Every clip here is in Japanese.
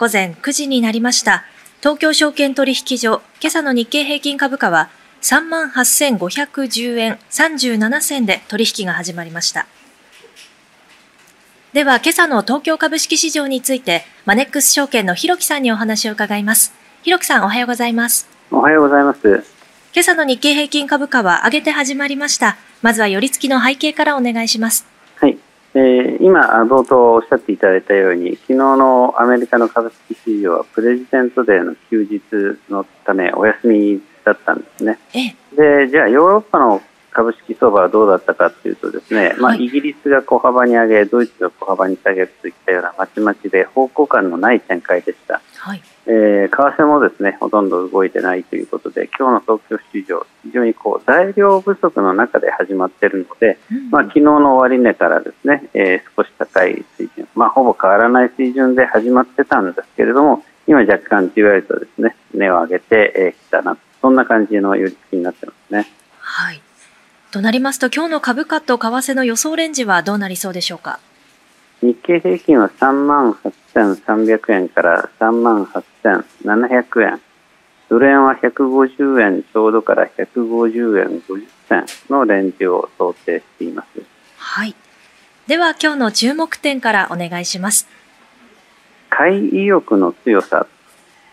午前9時になりました。東京証券取引所、今朝の日経平均株価は38,510円37銭で取引が始まりました。では、今朝の東京株式市場について、マネックス証券のひろきさんにお話を伺います。ひろきさん、おはようございます。おはようございます。今朝の日経平均株価は上げて始まりました。まずは寄り付きの背景からお願いします。はい。えー、今、冒頭おっしゃっていただいたように、昨日のアメリカの株式市場はプレジデントデーの休日のためお休みだったんですね。で、じゃあヨーロッパの株式相場はどうだったかというとですね、まあ、イギリスが小幅に上げ、ドイツが小幅に下げるといったようなまちまちで方向感のない展開でした。はい、えー、為替もですね、ほとんど動いてないということで、今日の東京市場、非常にこう材料不足の中で始まっているので、うん、まあ、昨日の終値からですね、えー、少し高い水準、まあ、ほぼ変わらない水準で始まってたんですけれども、今若干じわりとですね、値を上げてき、えー、たな、そんな感じの寄り付きになってますね。はい。となりますと、今日の株価と為替の予想レンジはどうなりそうでしょうか？日経平均は3万8300円から3万8700円。ドル円は150円ちょうどから150円50銭のレンジを想定しています。はい。では今日の注目点からお願いします。買い意欲の強さ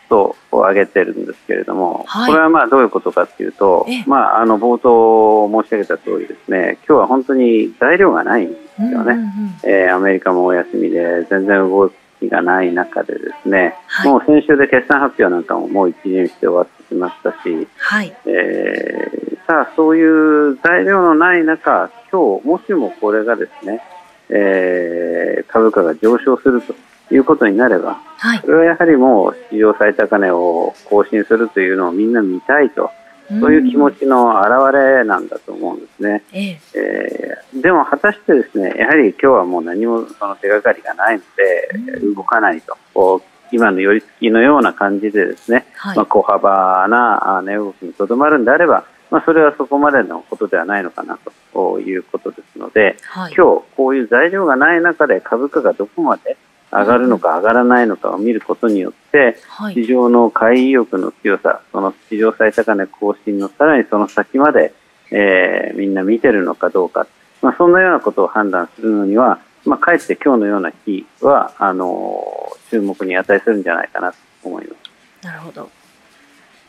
と挙げてるんですけれども、はい、これはまあどういうことかというと、まあ、あの冒頭申し上げた通りですね、今日は本当に材料がないんですよね。うんうんうん、えー、アメリカもお休みで全然動きがない中でですね、はい、もう先週で決算発表なんかももう一巡して終わってきましたし、はい、えー、さあそういう材料のない中、今日もしもこれがですね、えー、株価が上昇するということになれば、はい、これはやはりもう史上最高値を更新するというのをみんな見たいと。そういう気持ちの表れなんだと思うんですね。えええー、でも果たしてですね、やはり今日はもう何もその手がかりがないので、動かないと。今の寄り付きのような感じでですね、はい、まあ、小幅な値動きにとどまるんであれば、まあ、それはそこまでのことではないのかなということですので、はい、今日こういう材料がない中で株価がどこまで上がるのか上がらないのかを見ることによって、市場の買い意欲の強さ、その市場最高値更新のさらにその先まで、えー、みんな見てるのかどうか、まあ、そんなようなことを判断するのには、まあ、かえって今日のような日はあの注目に値するんじゃないかなと思います。なるほど。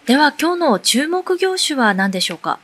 では今日の注目業種は何でしょうか？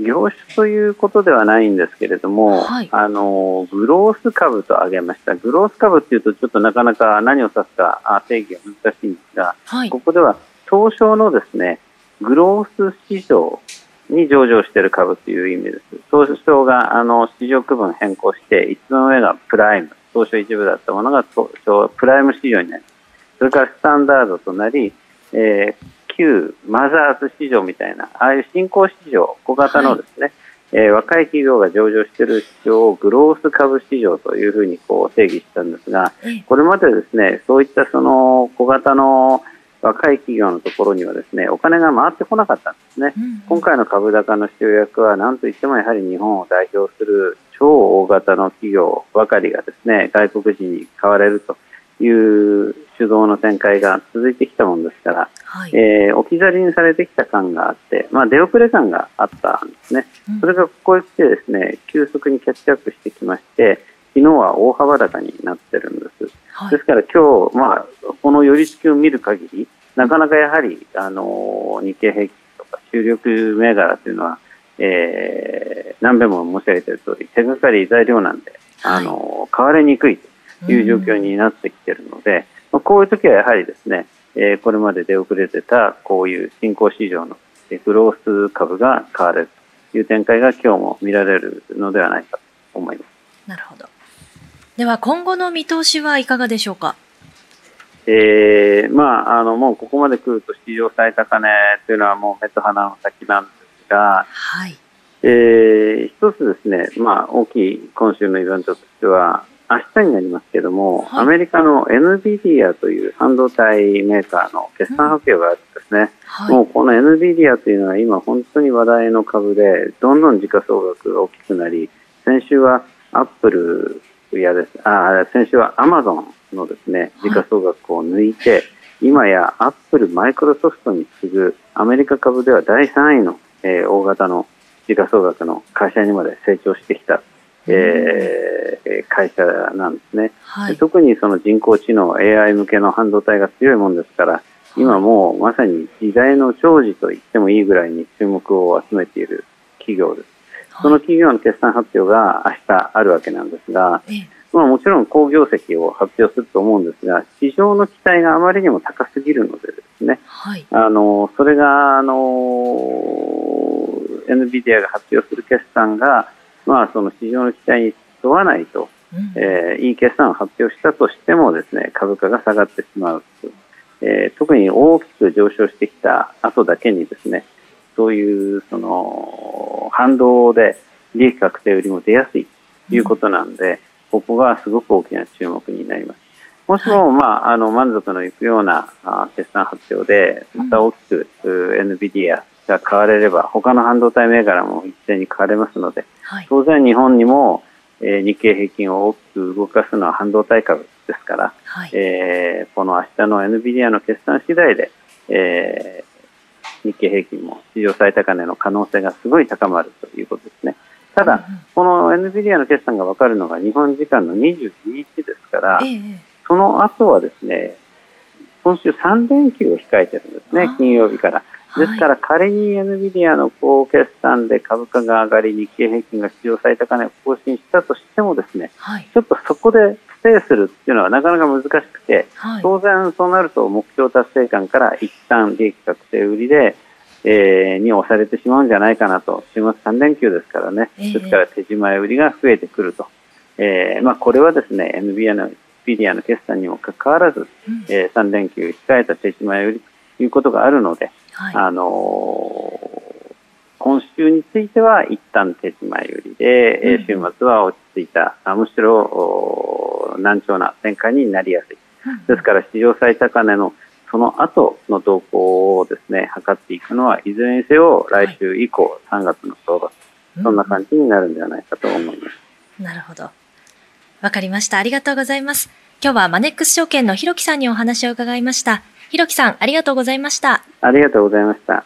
業種ということではないんですけれども、はい、あのグロース株と挙げました。グロース株っていうとちょっとなかなか何を指すか定義が難しいんですが、はい、ここでは東証のですねグロース市場に上場している株という意味です。東証があの市場区分変更して一番上がプライム、東証一部だったものが東証プライム市場になります。それからスタンダードとなり、えー、旧マザーズ市場みたいな、ああいう新興市場、小型のですね、はいえー、若い企業が上場している市場をグロース株市場というふうにこう定義したんですが、これまでですね、そういったその小型の若い企業のところにはですね、お金が回ってこなかったんですね。うんうん、今回の株高の主役は何といってもやはり日本を代表する超大型の企業ばかりがですね、外国人に買われるという主導の展開が続いてきたものですから、はい、えー、置き去りにされてきた感があって、まあ、出遅れ感があったんですね、うん、それがここへ来てですね急速にキャッチアップしてきまして昨日は大幅高になってるんです、はい、ですから今日、まあ、この寄り付きを見る限りなかなかやはり、あの日経平均とか主力銘柄というのは、えー、何べも申し上げている通り手がかり材料なんで、あの買われにくいという状況になってきているので、まあ、こういう時はやはりですね、えー、これまで出遅れてたこういう新興市場のグロース株が買われるという展開が今日も見られるのではないかと思います。なるほど。では今後の見通しはいかがでしょうか？えー、まあ、あの、もうここまで来ると史上最高値というのはもう目と鼻の先なんですが、はい。えー、一つですね、まあ、大きい今週のイベントとしては、明日になりますけれども、はい、アメリカの NVIDIA という半導体メーカーの決算発表があるんですね、うんはい、もうこの NVIDIA というのは今本当に話題の株でどんどん時価総額が大きくなり先週はアップルやです。あ先週はアマゾンのですね、時価総額を抜いて、はい、今やアップル、マイクロソフトに次ぐアメリカ株では第3位の、えー、大型の時価総額の会社にまで成長してきた、えー、会社なんですね、はい、特にその人工知能 AI 向けの半導体が強いもんですから今もうまさに時代の寵児と言ってもいいぐらいに注目を集めている企業です。その企業の決算発表が明日あるわけなんですが、まあ、もちろん好業績を発表すると思うんですが、市場の期待があまりにも高すぎるのでですね、はい、あのそれがあの NVIDIA が発表する決算が、まあ、その市場の期待に沿わないと、うん、えー、いい決算を発表したとしてもですね株価が下がってしまう、えー、特に大きく上昇してきた後だけにですねそういうその反動で利益確定よりも出やすいということなんで、ここがすごく大きな注目になります。もしも、まあ、あの満足のいくようなあ決算発表で、また大きく、うん、NVIDIA が買われれば、他の半導体銘柄も一斉に買われますので、はい、当然日本にも、えー、日経平均を大きく動かすのは半導体株ですから、はい、えー、この明日の NVIDIA の決算次第で、え日経平均も史上最高値の可能性がすごい高まるということですね。ただ、この NVIDIA の決算が分かるのが日本時間の22日ですから、その後はですね、今週3連休を控えてるんですね、金曜日から。ですから仮に NVIDIA の高決算で株価が上がり、日経平均が史上最高値を更新したとしてもですね、はい、ちょっとそこでステイするっていうのはなかなか難しくて、はい、当然そうなると目標達成感から一旦利益確定売りで、えー、に押されてしまうんじゃないかなと、週末3連休ですからね、えー、ですから手仕舞売りが増えてくると。えーまあ、これはですね、NVIDIA の NVIDIA の決算にもかかわらず、うん、えー、3連休控えた手仕舞売りということがあるので、はい、あのー、今週については一旦手仕舞売りで、うん、週末は落ち着いた、むしろ難聴な展開になりやすい。ですから史上最高値のその後の動向をですね、測っていくのは、いずれにせよ来週以降、はい、3月の相場、そんな感じになるんではないかと思います。なるほど。わかりました。ありがとうございます。今日はマネックス証券のひろきさんにお話を伺いました。ひろきさん、ありがとうございました。ありがとうございました。